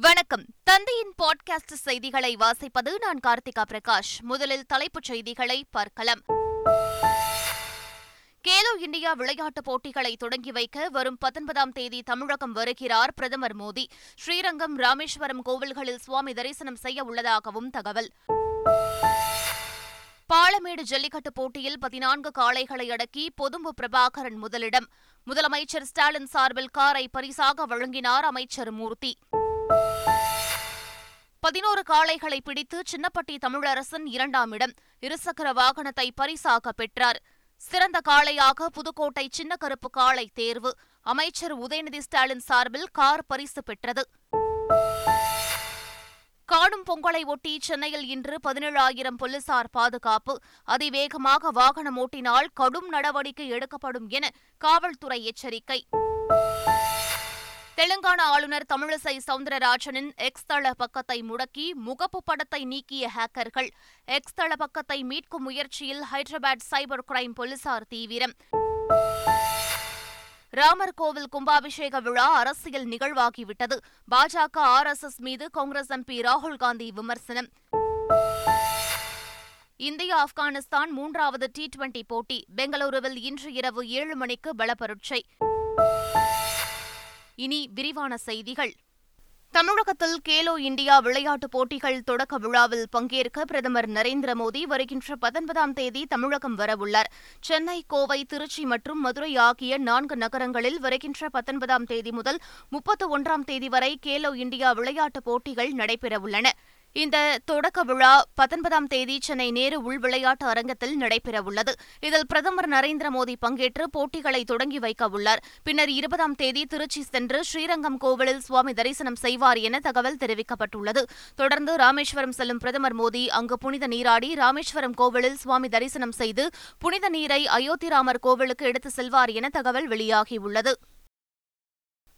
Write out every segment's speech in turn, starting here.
வணக்கம். தந்தையின் பாட்காஸ்ட் செய்திகளை வாசிப்பது நான் கார்த்திகா பிரகாஷ். முதலில் தலைப்புச் செய்திகளை பார்க்கலாம். கேலோ இந்தியா விளையாட்டுப் போட்டிகளை தொடங்கி வைக்க வரும் பத்தொன்பதாம் தேதி தமிழகம் வருகிறார் பிரதமர் மோடி. ஸ்ரீரங்கம் ராமேஸ்வரம் கோவில்களில் சுவாமி தரிசனம் செய்ய உள்ளதாகவும் தகவல். பாலமேடு ஜல்லிக்கட்டு போட்டியில் பதினான்கு காளைகளை அடக்கி பொதும்பு பிரபாகரன் முதலிடம். முதலமைச்சர் ஸ்டாலின் சார்பில் காரை பரிசாக வழங்கினார் அமைச்சர் மூர்த்தி. பதினோரு காளைகளை பிடித்து சின்னப்பட்டி தமிழரசன் இரண்டாம் இடம். இருசக்கர வாகனத்தை பரிசாக பெற்றார். சிறந்த காளையாக புதுக்கோட்டை சின்ன கருப்பு காளை தேர்வு. அமைச்சர் உதயநிதி ஸ்டாலின் சார்பில் கார் பரிசு பெற்றது. காணும் பொங்கலை ஒட்டி சென்னையில் இன்று பதினேழாயிரம் போலீசார் பாதுகாப்பு. அதிவேகமாக வாகனம் ஓட்டினால் கடும் நடவடிக்கை எடுக்கப்படும் என காவல்துறை எச்சரிக்கை. தெலுங்கானா ஆளுநர் தமிழிசை சவுந்தரராஜனின் எக்ஸ் தள பக்கத்தை முடக்கி முகப்பு படத்தை நீக்கிய ஹேக்கர்கள். எக்ஸ் தள பக்கத்தை மீட்கும் முயற்சியில் ஹைதராபாத் சைபர் கிரைம் போலீசார் தீவிரம். ராமர் கோவில் கும்பாபிஷேக விழா அரசியல் நிகழ்வாகிவிட்டது. பாஜக ஆர் எஸ் எஸ் மீது காங்கிரஸ் எம்பி ராகுல் காந்தி விமர்சனம். இந்தியா ஆப்கானிஸ்தான் மூன்றாவது டி டுவெண்டி போட்டி. பெங்களூருவில் இன்று இரவு ஏழு மணிக்கு பலப்பரட்சை. இனி விரிவான செய்திகள். தமிழகத்தில் கேலோ இந்தியா விளையாட்டுப் போட்டிகள் தொடக்க விழாவில் பங்கேற்க பிரதமர் நரேந்திர மோடி வருகின்ற பத்தொன்பதாம் தேதி தமிழகம் வரவுள்ளார். சென்னை கோவை திருச்சி மற்றும் மதுரை ஆகிய நான்கு நகரங்களில் வருகின்ற பத்தொன்பதாம் தேதி முதல் முப்பத்து ஒன்றாம் தேதி வரை கேலோ இந்தியா விளையாட்டுப் போட்டிகள் நடைபெறவுள்ளன. இந்த தொடக்க விழா பத்தொன்பதாம் தேதி சென்னை நேரு உள் விளையாட்டு அரங்கத்தில் நடைபெறவுள்ளது. இதில் பிரதமர் நரேந்திர மோடி பங்கேற்று போட்டிகளை தொடங்கி வைக்க உள்ளார். பின்னர் இருபதாம் தேதி திருச்சி சென்று ஸ்ரீரங்கம் கோவிலில் சுவாமி தரிசனம் செய்வார் என தகவல் தெரிவிக்கப்பட்டுள்ளது. தொடர்ந்து ராமேஸ்வரம் செல்லும் பிரதமர் மோடி அங்கு புனித நீராடி ராமேஸ்வரம் கோவிலில் சுவாமி தரிசனம் செய்து புனித நீரை அயோத்தி ராமர் கோவிலுக்கு எடுத்து செல்வார் என தகவல் வெளியாகியுள்ளது.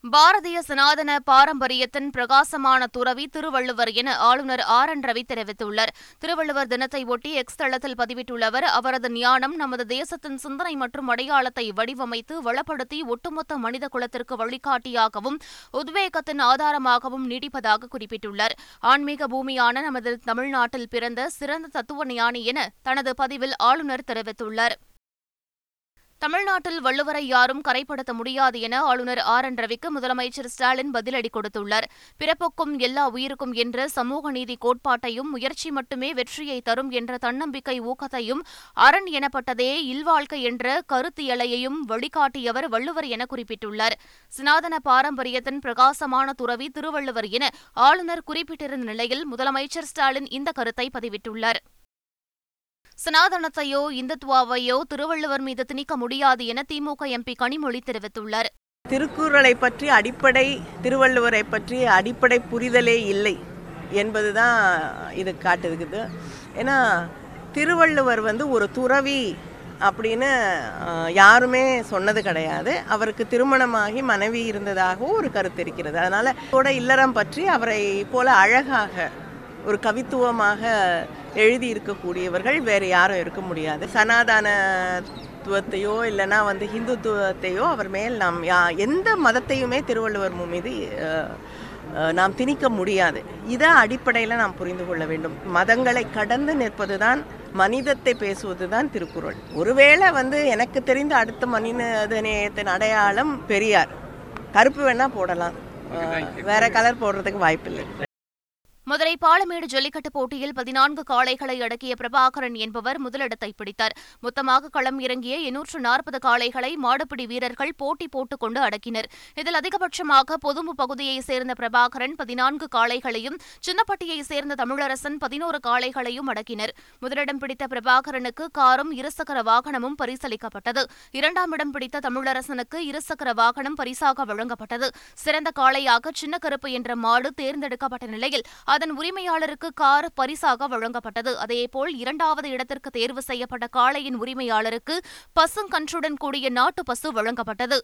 பாரதிய சனாதன பாரம்பரியத்தின் பிரகாசமான துறவி திருவள்ளுவர் என ஆளுநர் ஆர் என் ரவி தெரிவித்துள்ளார். திருவள்ளுவர் தினத்தை ஒட்டி எக்ஸ் தளத்தில் பதிவிட்டுள்ள அவர் அவரது ஞானம் நமது தேசத்தின் சிந்தனை மற்றும் அடையாளத்தை வடிவமைத்து வளப்படுத்தி ஒட்டுமொத்த மனித குலத்திற்கு வழிகாட்டியாகவும் உத்வேகத்தின் ஆதாரமாகவும் நீடிப்பதாக குறிப்பிட்டுள்ளார். ஆன்மீக பூமியான நமது தமிழ்நாட்டில் பிறந்த சிறந்த தத்துவ ஞானி என தனது பதிவில் ஆளுநர் தெரிவித்துள்ளார். தமிழ்நாட்டில் வள்ளுவரை யாரும் கரைப்படுத்த முடியாது என ஆளுநர் ஆர் என் ரவிக்கு முதலமைச்சர் ஸ்டாலின் பதிலடி கொடுத்துள்ளார். பிறப்புக்கும் எல்லா உயிருக்கும் என்ற சமூக நீதி கோட்பாட்டையும் முயற்சி மட்டுமே வெற்றியை தரும் என்ற தன்னம்பிக்கை ஊக்கத்தையும் அரண் எனப்பட்டதே இல்வாழ்க்கை என்ற கருத்தியலையையும் வழிகாட்டியவர் வள்ளுவர் என குறிப்பிட்டுள்ளார். சனாதன பாரம்பரியத்தின் பிரகாசமான துறவி திருவள்ளுவர் என ஆளுநர் குறிப்பிட்டிருந்த நிலையில் முதலமைச்சர் ஸ்டாலின் இந்த கருத்தை பதிவிட்டுள்ளார். சனாதனத்தையோ இந்துத்துவாவையோ திருவள்ளுவர் மீது திணிக்க முடியாது என திமுக எம்பி கனிமொழி தெரிவித்துள்ளார். திருக்குறளை பற்றி அடிப்படை திருவள்ளுவரை பற்றி அடிப்படை புரிதலே இல்லை என்பதுதான் இது காட்டுதுக்குது ஏன்னா திருவள்ளுவர் வந்து ஒரு துறவி அப்படின்னு யாருமே சொன்னது கிடையாது. அவருக்கு திருமணமாகி மனைவி இருந்ததாகவும் ஒரு கருத்து இருக்கிறது. அதனால கூட இல்லறம் பற்றி அவரை போல அழகாக ஒரு கவித்துவமாக எழுதி இருக்கக்கூடியவர்கள் வேறு யாரும் இருக்க முடியாது. சனாதனத்துவத்தையோ இல்லைன்னா வந்து ஹிந்துத்துவத்தையோ அவர் மேல் நாம் யா எந்த மதத்தையுமே திருவள்ளுவர் மீது நாம் திணிக்க முடியாது. இதை அடிப்படையில் நாம் புரிந்து கொள்ள வேண்டும். மதங்களை கடந்து நிற்பதுதான் மனிதத்தை பேசுவதுதான் திருக்குறள். ஒருவேளை வந்து எனக்கு தெரிந்த அடுத்த மனித நேயத்தின் அடையாளம் பெரியார். கருப்பு வேணா போடலாம். வேற கலர் போடுறதுக்கு வாய்ப்பில்லை. மதுரை பாலமேடு ஜல்லிக்கட்டு போட்டியில் பதினான்கு காளைகளை அடக்கிய பிரபாகரன் என்பவர் முதலிடத்தை பிடித்தார். மொத்தமாக களம் இறங்கிய எண்ணூற்று நாற்பது காளைகளை மாடுபிடி வீரர்கள் போட்டி போட்டுக் கொண்டு அடக்கினர். இதில் அதிகபட்சமாக பொதும்பு பகுதியைச் சேர்ந்த பிரபாகரன் பதினான்கு காளைகளையும் சின்னப்பட்டியைச் சேர்ந்த தமிழரசன் பதினோரு காளைகளையும் அடக்கினர். முதலிடம் பிடித்த பிரபாகரனுக்கு காரும் இருசக்கர வாகனமும் பரிசளிக்கப்பட்டது. இரண்டாம் இடம் பிடித்த தமிழரசனுக்கு இருசக்கர வாகனம் பரிசாக வழங்கப்பட்டது. சிறந்த காளையாக சின்ன கருப்பு என்ற மாடு தேர்ந்தெடுக்கப்பட்ட நிலையில் அதன் உரிமையாளருக்கு கார் பரிசாக வழங்கப்பட்டது. அதேபோல் இரண்டாவது இடத்திற்கு தேர்வு செய்யப்பட்ட காளையின் உரிமையாளருக்கு பசுங்கன்றுடன் கூடிய நாட்டு பசு வழங்கப்பட்டது.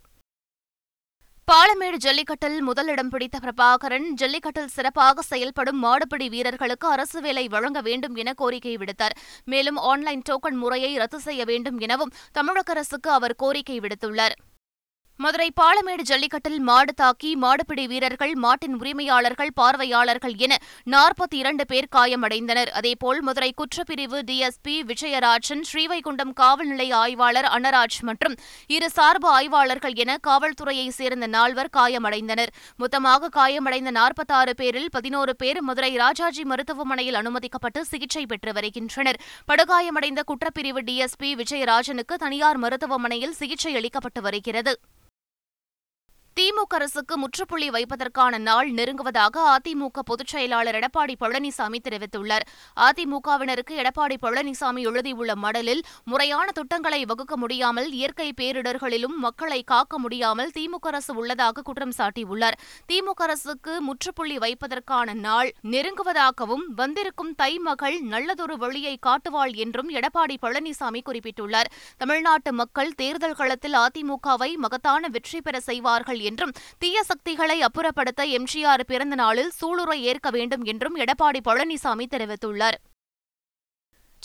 பாலமேடு ஜல்லிக்கட்டில் முதலிடம் பிடித்த பிரபாகரன் ஜல்லிக்கட்டில் சிறப்பாக செயல்படும் மாடுபிடி வீரர்களுக்கு அரசு வேலை வழங்க வேண்டும் என கோரிக்கை விடுத்தார். மேலும் ஆன்லைன் டோக்கன் முறையை ரத்து செய்ய வேண்டும் எனவும் தமிழக அரசுக்கு அவர் கோரிக்கை விடுத்துள்ளார். மதுரை பாலமேடு ஜல்லிக்கட்டில் மாடு தாக்கி மாடுபிடி வீரர்கள் மாட்டின் உரிமையாளர்கள் பார்வையாளர்கள் என நாற்பத்தி இரண்டு பேர் காயமடைந்தனர். அதேபோல் மதுரை குற்றப்பிரிவு டிஎஸ்பி விஜயராஜன் ஸ்ரீவைகுண்டம் காவல் நிலைய ஆய்வாளர் அன்னராஜ் மற்றும் இரு சார்பு ஆய்வாளர்கள் என காவல்துறையைச் சேர்ந்த நால்வர் காயமடைந்தனர். மொத்தமாக காயமடைந்த நாற்பத்தாறு பேரில் பதினோரு பேர் மதுரை ராஜாஜி மருத்துவமனையில் அனுமதிக்கப்பட்டு சிகிச்சை பெற்று வருகின்றனர். படுகாயமடைந்த குற்றப்பிரிவு டிஎஸ்பி விஜயராஜனுக்கு தனியார் மருத்துவமனையில் சிகிச்சை அளிக்கப்பட்டு வருகிறது. திமுக அரசுக்கு முற்றுப்புள்ளி வைப்பதற்கான நாள் நெருங்குவதாக அதிமுக பொதுச் செயலாளர் எடப்பாடி பழனிசாமி தெரிவித்துள்ளார். அதிமுகவினருக்கு எடப்பாடி பழனிசாமி எழுதியுள்ள மடலில் முறையான திட்டங்களை வகுக்க முடியாமல் இயற்கை பேரிடர்களிலும் மக்களை காக்க முடியாமல் திமுக அரசு உள்ளதாக குற்றம் சாட்டியுள்ளார். திமுக அரசுக்கு முற்றுப்புள்ளி வைப்பதற்கான நாள் நெருங்குவதாகவும் வந்திருக்கும் தை மகள் நல்லதொரு வழியை காட்டுவாள் என்றும் எடப்பாடி பழனிசாமி குறிப்பிட்டுள்ளார். தமிழ்நாட்டு மக்கள் தேர்தல் களத்தில் அதிமுகவை மகத்தான வெற்றி பெற செய்வார்கள் என்றும் தீய சக்திகளை அப்புறப்படுத்த எம்ஜிஆர் பிறந்த நாளில் சூளுரை ஏற்க வேண்டும் என்றும் எடப்பாடி பழனிசாமி தெரிவித்துள்ளார்.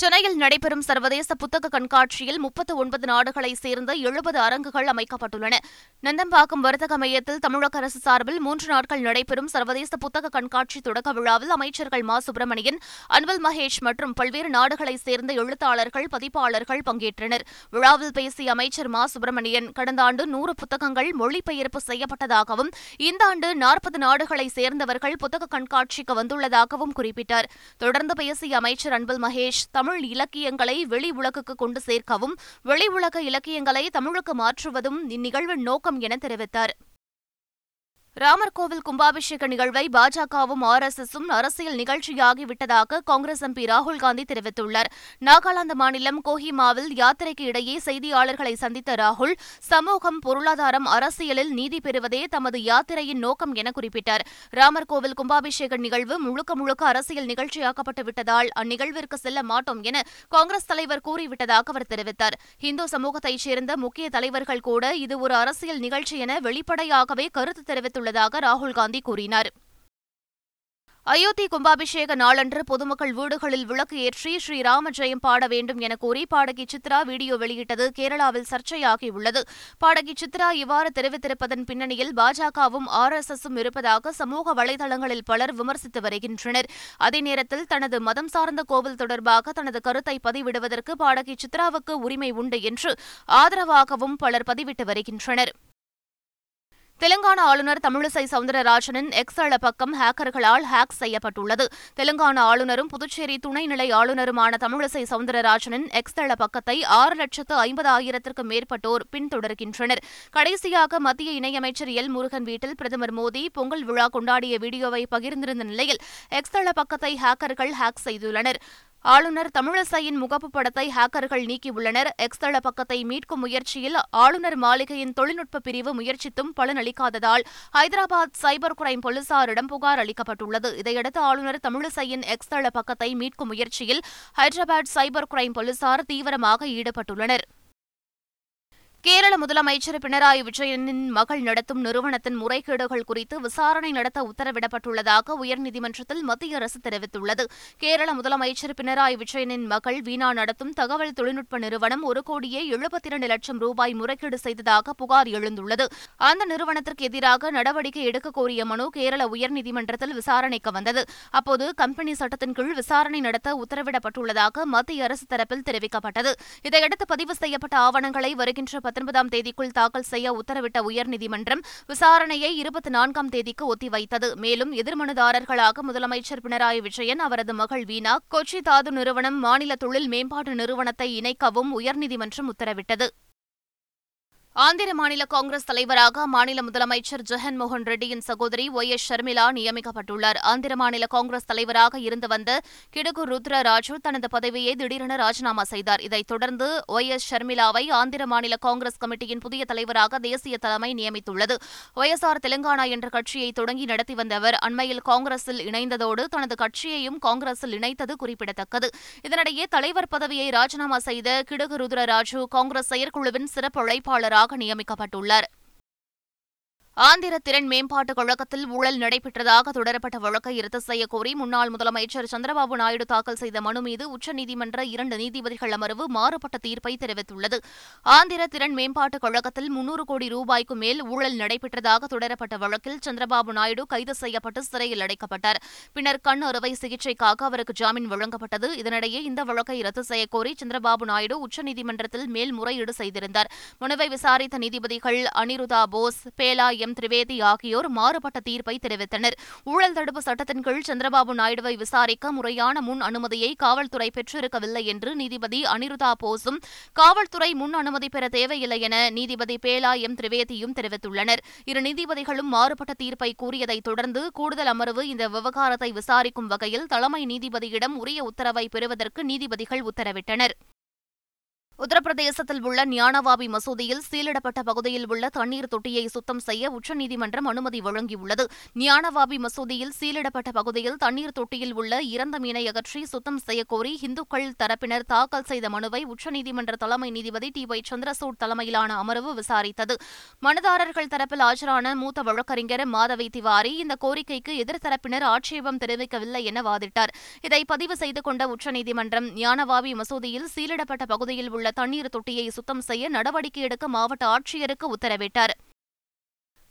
சென்னையில் நடைபெறும் சர்வதேச புத்தக கண்காட்சியில் முப்பத்து ஒன்பது நாடுகளைச் சேர்ந்த எழுபது அரங்குகள் அமைக்கப்பட்டுள்ளன. நந்தம்பாக்கம் வர்த்தக மையத்தில் தமிழக அரசு சார்பில் மூன்று நாட்கள் நடைபெறும் சர்வதேச புத்தக கண்காட்சி தொடக்க விழாவில் அமைச்சர்கள் மா. சுப்பிரமணியன் அன்வல் மகேஷ் மற்றும் பல்வேறு நாடுகளைச் சேர்ந்த எழுத்தாளர்கள் பதிப்பாளர்கள் பங்கேற்றனர். விழாவில் பேசிய அமைச்சர் மா. சுப்பிரமணியன் கடந்த ஆண்டு நூறு புத்தகங்கள் மொழிபெயர்ப்பு செய்யப்பட்டதாகவும் இந்த ஆண்டு நாற்பது நாடுகளைச் சேர்ந்தவர்கள் புத்தக கண்காட்சிக்கு வந்துள்ளதாகவும் குறிப்பிட்டார். தொடர்ந்து பேசிய அமைச்சர் அன்பில் மகேஷ் தமிழ் இலக்கியங்களை வெளி உலகுக்கு கொண்டு சேர்க்கவும் வெளி உலக இலக்கியங்களை தமிழுக்கு மாற்றுவதும் இந்நிகழ்வின் நோக்கம் என தெரிவித்தார். ராமர் கோவில் கும்பாபிஷேக நிகழ்வை பாஜகவும் ஆர் எஸ் எஸும் அரசியல் நிகழ்ச்சியாகிவிட்டதாக காங்கிரஸ் எம்பி ராகுல் காந்தி தெரிவித்துள்ளார். நாகாலாந்து மாநிலம் கோஹிமாவில் யாத்திரைக்கு இடையே செய்தியாளர்களை சந்தித்த ராகுல் சமூகம் பொருளாதாரம் அரசியலில் நீதி பெறுவதே தமது யாத்திரையின் நோக்கம் என குறிப்பிட்டார். ராமர் கோவில் கும்பாபிஷேக நிகழ்வு முழுக்க முழுக்க அரசியல் நிகழ்ச்சியாக்கப்பட்டு விட்டதால் அந்நிகழ்விற்கு செல்ல மாட்டோம் என காங்கிரஸ் தலைவர் கூறிவிட்டதாக அவர் தெரிவித்தார். இந்து சமூகத்தைச் சேர்ந்த முக்கிய தலைவர்கள் கூட இது ஒரு அரசியல் நிகழ்ச்சி என வெளிப்படையாகவே கருத்து தெரிவித்துள்ளார் ராகுல் காந்தி கூறினார். அயோத்தி கும்பாபிஷேக நாளன்று பொதுமக்கள் வீடுகளில் விளக்கு ஏற்றி ஸ்ரீராம ஜெயம் பாட வேண்டும் என கூறி பாடகி சித்ரா வீடியோ வெளியிட்டது கேரளாவில் சர்ச்சையாகியுள்ளது. பாடகி சித்ரா இவ்வாறு தெரிவித்திருப்பதன் பின்னணியில் பாஜகவும் ஆர் எஸ் எஸும் இருப்பதாக சமூக வலைதளங்களில் பலர் விமர்சித்து வருகின்றனர். அதே நேரத்தில் தனது மதம் சார்ந்த கோவில் தொடர்பாக தனது கருத்தை பதிவிடுவதற்கு பாடகி சித்ராவுக்கு உரிமை உண்டு என்று ஆதரவாகவும் பலர் பதிவிட்டு வருகின்றனர். தெலுங்கானா ஆளுநர் தமிழிசை சவுந்தரராஜனின் எக்ஸ் அள பக்கம் ஹேக்கர்களால் ஹேக் செய்யப்பட்டுள்ளது. தெலுங்கானா ஆளுநரும் புதுச்சேரி துணைநிலை ஆளுநருமான தமிழிசை சவுந்தரராஜனின் எக்ஸ் தள பக்கத்தை ஆறு லட்சத்து ஐம்பதாயிரத்திற்கும் மேற்பட்டோர் பின்தொடர்கின்றனர். கடைசியாக மத்திய இணையமைச்சர் எல் முருகன் வீட்டில் பிரதமர் மோடி பொங்கல் விழா கொண்டாடிய வீடியோவை பகிர்ந்திருந்த நிலையில் எக்ஸ் தள பக்கத்தை ஹேக்கர்கள் ஹேக் செய்துள்ளனர். ஆளுநர் தமிழிசையின் முகப்பு படத்தை ஹேக்கர்கள் நீக்கியுள்ளனர். எக்ஸ் தள பக்கத்தை மீட்கும் முயற்சியில் ஆளுநர் மாளிகையின் தொழில்நுட்ப பிரிவு முயற்சித்தும் பலனளிக்காததால் ஹைதராபாத் சைபர் கிரைம் போலீசாரிடம் புகார் அளிக்கப்பட்டுள்ளது. இதையடுத்து ஆளுநர் தமிழிசையின் எக்ஸ் தள பக்கத்தை மீட்கும் முயற்சியில் ஹைதராபாத் சைபர் கிரைம் போலீசார் தீவிரமாக ஈடுபட்டுள்ளனர். கேரள முதலமைச்சர் பினராயி விஜயனின் மகள் நடத்தும் நிறுவனத்தின் முறைகேடுகள் குறித்து விசாரணை நடத்த உத்தரவிடப்பட்டுள்ளதாக உயர்நீதிமன்றத்தில் மத்திய அரசு தெரிவித்துள்ளது. கேரள முதலமைச்சர் பினராயி விஜயனின் மகள் வீணா நடத்தும் தகவல் தொழில்நுட்ப நிறுவனம் ஒரு கோடியே எழுபத்தி இரண்டு லட்சம் ரூபாய் முறைகேடு செய்ததாக புகார் எழுந்துள்ளது. அந்த நிறுவனத்திற்கு எதிராக நடவடிக்கை எடுக்க கோரிய மனு கேரள உயர்நீதிமன்றத்தில் விசாரணைக்கு வந்தது. அப்போது கம்பெனி சட்டத்தின் கீழ் விசாரணை நடத்த உத்தரவிடப்பட்டுள்ளதாக மத்திய அரசு தரப்பில் தெரிவிக்கப்பட்டது. இதையடுத்து பதிவு செய்யப்பட்ட ஆவணங்களை வருகின்ற பத்தொன்பதாம் தேதிக்குள் தாக்கல் செய்ய உத்தரவிட்ட உயர்நீதிமன்றம் விசாரணையை இருபத்தி நான்காம் தேதிக்கு ஒத்திவைத்தது. மேலும் எதிர்மனுதாரர்களாக முதலமைச்சர் பினராயி விஜயன் அவரது மகள் வீணா கொச்சி தாது நிறுவனம் மாநில தொழில் மேம்பாட்டு நிறுவனத்தை இணைக்கவும் உயர்நீதிமன்றம் உத்தரவிட்டது. ஆந்திர மாநில காங்கிரஸ் தலைவராக மாநில முதலமைச்சர் ஜெகன்மோகன் ரெட்டியின் சகோதரி ஒய் எஸ் ஷர்மிளா நியமிக்கப்பட்டுள்ளார். ஆந்திர மாநில காங்கிரஸ் தலைவராக இருந்து வந்த கிடுகு ருத்ர ராஜு தனது பதவியை திடீரென ராஜினாமா செய்தார். இதைத் தொடர்ந்து ஒய் எஸ் ஷர்மிளாவை ஆந்திர மாநில காங்கிரஸ் கமிட்டியின் புதிய தலைவராக தேசிய தலைமை நியமித்துள்ளது. ஒய் எஸ் ஆர் தெலுங்கானா என்ற கட்சியை தொடங்கி நடத்தி வந்தவர் அண்மையில் காங்கிரஸில் இணைந்ததோடு தனது கட்சியையும் காங்கிரஸில் இணைத்தது குறிப்பிடத்தக்கது. இதனிடையே தலைவர் பதவியை ராஜினாமா செய்த கிடுகு ருத்ர ராஜு காங்கிரஸ் செயற்குழுவின் சிறப்பு அழைப்பாளராக நியமிக்கப்பட்டுள்ளார். ஆந்திர திறன் மேம்பாட்டு கழகத்தில் ஊழல் நடைபெற்றதாக தொடரப்பட்ட வழக்கை ரத்து செய்யக்கோரி முன்னாள் முதலமைச்சர் சந்திரபாபு நாயுடு தாக்கல் செய்த மனு மீது உச்சநீதிமன்ற இரண்டு நீதிபதிகள் அமர்வு மாறுபட்ட தீர்ப்பை தெரிவித்துள்ளது. ஆந்திர திறன் மேம்பாட்டு கழகத்தில் முன்னூறு கோடி ரூபாய்க்கு மேல் ஊழல் நடைபெற்றதாக தொடரப்பட்ட வழக்கில் சந்திரபாபு நாயுடு கைது செய்யப்பட்டு சிறையில் அடைக்கப்பட்டார். பின்னர் கண் அறுவை சிகிச்சைக்காக அவருக்கு ஜாமீன் வழங்கப்பட்டது. இதனிடையே இந்த வழக்கை ரத்து செய்யக்கோரி சந்திரபாபு நாயுடு உச்சநீதிமன்றத்தில் மேல்முறையீடு செய்திருந்தார். மனுவை விசாரித்த நீதிபதிகள் அனிருதா போஸ் பேலா எம். திரிவேதி ஆகியோர் மாறுபட்ட தீர்ப்பை தெரிவித்தனர். ஊழல் தடுப்பு சட்டத்தின் கீழ் சந்திரபாபு நாயுடுவை விசாரிக்க முறையான முன் அனுமதியை காவல்துறை பெற்றிருக்கவில்லை என்று நீதிபதி அனிருதா போஸும் காவல்துறை முன் அனுமதி பெற தேவையில்லை என நீதிபதி பேலா எம். திரிவேதியும் தெரிவித்துள்ளனர். இரு நீதிபதிகளும் மாறுபட்ட தீர்ப்பை கூறியதைத் தொடர்ந்து கூடுதல் அமர்வு இந்த விவகாரத்தை விசாரிக்கும் வகையில் தலைமை நீதிபதியிடம் உரிய உத்தரவை பெறுவதற்கு நீதிபதிகள் உத்தரவிட்டனர். உத்தரப்பிரதேசத்தில் உள்ள ஞானவாபி மசூதியில் சீலிடப்பட்ட பகுதியில் உள்ள தண்ணீர் தொட்டியை சுத்தம் செய்ய உச்சநீதிமன்றம் அனுமதி வழங்கியுள்ளது. ஞானவாபி மசூதியில் சீலிடப்பட்ட பகுதியில் தண்ணீர் தொட்டியில் உள்ள இறந்த மீனை அகற்றி சுத்தம் செய்யக்கோரி இந்துக்கள் தரப்பினர் தாக்கல் செய்த மனுவை உச்சநீதிமன்ற தலைமை நீதிபதி டி ஒய் சந்திரசூட் தலைமையிலான அமர்வு விசாரித்தது. மனுதாரர்கள் தரப்பில் ஆஜரான மூத்த வழக்கறிஞர் மாதவி திவாரி இந்த கோரிக்கைக்கு எதிர்த்தரப்பினர் ஆட்சேபம் தெரிவிக்கவில்லை என வாதிட்டார். இதை பதிவு செய்து கொண்ட உச்சநீதிமன்றம் ஞானவாபி மசூதியில் சீலிடப்பட்ட பகுதியில் உள்ள தண்ணீர் தொட்டியை சுத்தம் செய்ய நடவடிக்கை எடுக்க மாவட்ட ஆட்சியருக்கு உத்தரவிட்டார்.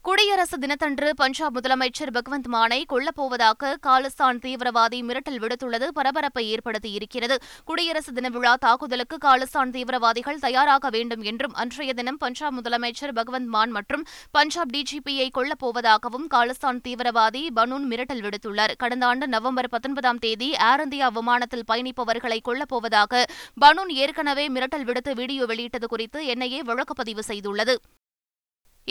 குடியரசு தினத்தன்று பஞ்சாப் முதலமைச்சர் பகவந்த் மானை கொல்லப்போவதாக காலிஸ்தான் தீவிரவாதி மிரட்டல் விடுத்துள்ளது. பரபரப்பை ஏற்படுத்தியிருக்கிறது குடியரசு தின விழா தாக்குதலுக்கு காலிஸ்தான் தீவிரவாதிகள் தயாராக வேண்டும் என்றும் அன்றைய தினம் பஞ்சாப் முதலமைச்சர் பகவந்த் மான் மற்றும் பஞ்சாப் டிஜிபியை கொல்லப்போவதாகவும் காலிஸ்தான் தீவிரவாதி பனூன் மிரட்டல் விடுத்துள்ளார். கடந்த ஆண்டு நவம்பர் பத்தொன்பதாம் தேதி ஏர் இந்தியா விமானத்தில் பயணிப்பவர்களை கொல்லப்போவதாக பனூன் ஏற்கனவே மிரட்டல் விடுத்து வீடியோ வெளியிட்டது குறித்து என்ஐஏ வழக்குப்பதிவு செய்துள்ளது.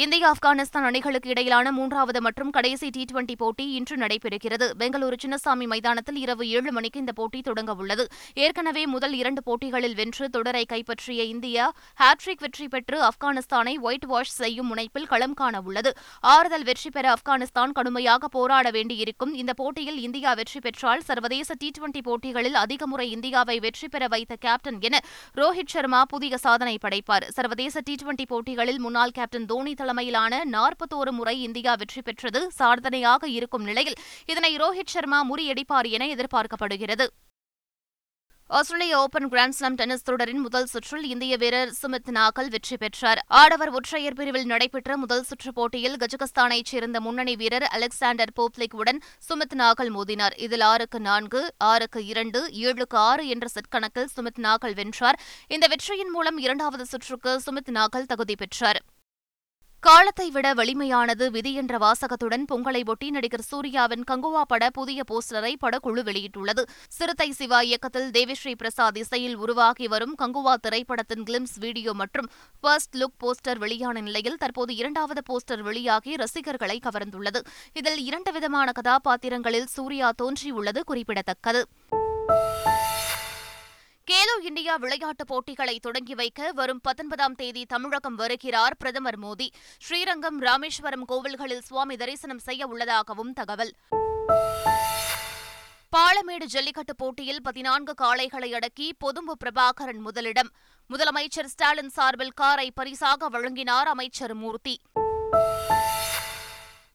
இந்தியா ஆப்கானிஸ்தான் அணிகளுக்கு இடையிலான மூன்றாவது மற்றும் கடைசி டி டுவெண்டி போட்டி இன்று நடைபெறுகிறது. பெங்களூரு சின்னசாமி மைதானத்தில் இரவு ஏழு மணிக்கு இந்த போட்டி தொடங்க உள்ளது. ஏற்கனவே முதல் இரண்டு போட்டிகளில் வென்று தொடரை கைப்பற்றிய இந்தியா ஹாட்ரிக் வெற்றி பெற்று ஆப்கானிஸ்தானை ஒயிட் வாஷ் செய்யும் முனைப்பில் களம் காண உள்ளது. ஆறுதல் வெற்றி பெற ஆப்கானிஸ்தான் கடுமையாக போராட வேண்டியிருக்கும். இந்த போட்டியில் இந்தியா வெற்றி பெற்றால் சர்வதேச டி டுவெண்டி போட்டிகளில் அதிக முறை இந்தியாவை வெற்றி பெற வைத்த கேப்டன் என ரோஹித் சர்மா புதிய சாதனை படைப்பார். சர்வதேச டி டுவெண்டி போட்டிகளில் முன்னாள் கேப்டன் தோனி தலைமையிலான நாற்பத்தோரு முறை இந்தியா வெற்றி பெற்றது சாதனையாக இருக்கும் நிலையில் இதனை ரோஹித் சர்மா முறியடிப்பார் என எதிர்பார்க்கப்படுகிறது. ஆஸ்திரேலிய ஓபன் கிராண்ட்ஸ்லாம் டென்னிஸ் தொடரின் முதல் சுற்றில் இந்திய வீரர் சுமித் நாகல் வெற்றி பெற்றார். ஆடவர் ஒற்றையர் பிரிவில் நடைபெற்ற முதல் சுற்று போட்டியில் கஜகஸ்தானைச் சேர்ந்த முன்னணி வீரர் அலெக்சாண்டர் போப்லிக் உடன் சுமித் நாகல் மோதினார். இதில் ஆறுக்கு நான்கு ஆறுக்கு இரண்டு ஏழுக்கு ஆறு என்ற செட் கணக்கில் சுமித் நாகல் வென்றார். இந்த வெற்றியின் மூலம் இரண்டாவது சுற்றுக்கு சுமித் நாகல் தகுதி பெற்றார். காலத்தை விட வலிமையானது விதி என்ற வாசகத்துடன் பொங்கலை ஒட்டி நடிகர் சூர்யாவின் கங்குவா பட புதிய போஸ்டரை படக்குழு வெளியிட்டுள்ளது. சிறுத்தை சிவா இயக்கத்தில் தேவிஸ்ரீ பிரசாத் இசையில் உருவாகி வரும் கங்குவா திரைப்படத்தின் கிளிம்ஸ் வீடியோ மற்றும் ஃபர்ஸ்ட் லுக் போஸ்டர் வெளியான நிலையில் தற்போது இரண்டாவது போஸ்டர் வெளியாகி ரசிகர்களை கவர்ந்துள்ளது. இதில் இரண்டு விதமான கதாபாத்திரங்களில் சூர்யா தோன்றியுள்ளது குறிப்பிடத்தக்கது. கேலோ இந்தியா விளையாட்டுப் போட்டிகளை தொடங்கி வைக்க வரும் பத்தொன்பதாம் தேதி தமிழகம் வருகிறார் பிரதமர் மோடி. ஸ்ரீரங்கம் ராமேஸ்வரம் கோவில்களில் சுவாமி தரிசனம் செய்ய உள்ளதாகவும் தகவல். பாலமேடு ஜல்லிக்கட்டு போட்டியில் பதினான்கு காளைகளை அடக்கி பொதும்பு பிரபாகரன் முதலிடம். முதலமைச்சர் ஸ்டாலின் சார்பில் காரை பரிசாக வழங்கினார் அமைச்சர் மூர்த்தி.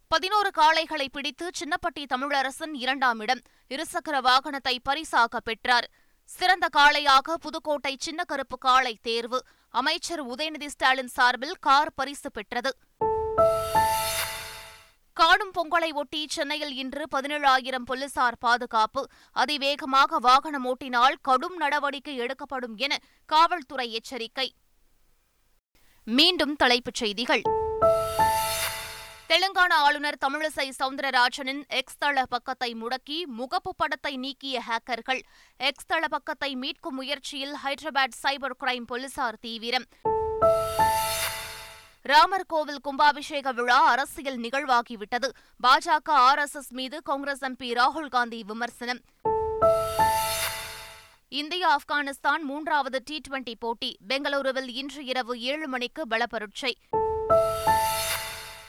பதினோரு காளைகளை பிடித்து சின்னப்பட்டி தமிழரசன் இரண்டாம் இடம். இருசக்கர வாகனத்தை பரிசாக பெற்றார். சிறந்த காளையாக புதுக்கோட்டை சின்ன கருப்பு காளை தேர்வு. அமைச்சர் உதயநிதி ஸ்டாலின் சார்பில் கார் பரிசு பெற்றது. காணும் பொங்கலை ஒட்டி சென்னையில் இன்று பதினேழாயிரம் போலீசார் பாதுகாப்பு. அதிவேகமாக வாகனம் ஓட்டினால் கடும் நடவடிக்கை எடுக்கப்படும் என காவல்துறை எச்சரிக்கை. மீண்டும் தலைப்புச் செய்திகள். தெலுங்கானா ஆளுநர் தமிழிசை சவுந்தரராஜனின் எக்ஸ் தள பக்கத்தை முடக்கி முகப்பு படத்தை நீக்கிய ஹேக்கர்கள். எக்ஸ் தள பக்கத்தை மீட்கும் முயற்சியில் ஹைதராபாத் சைபர் கிரைம் போலீசார் தீவிரம். ராமர் கோவில் கும்பாபிஷேக விழா அரசியல் நிகழ்வாகிவிட்டது. பாஜக ஆர் எஸ் எஸ் மீது காங்கிரஸ் எம்பி ராகுல் காந்தி விமர்சனம். இந்தியா ஆப்கானிஸ்தான் மூன்றாவது டி டுவெண்டி போட்டி. பெங்களூருவில் இன்று இரவு ஏழு மணிக்கு பலப்பரட்சை.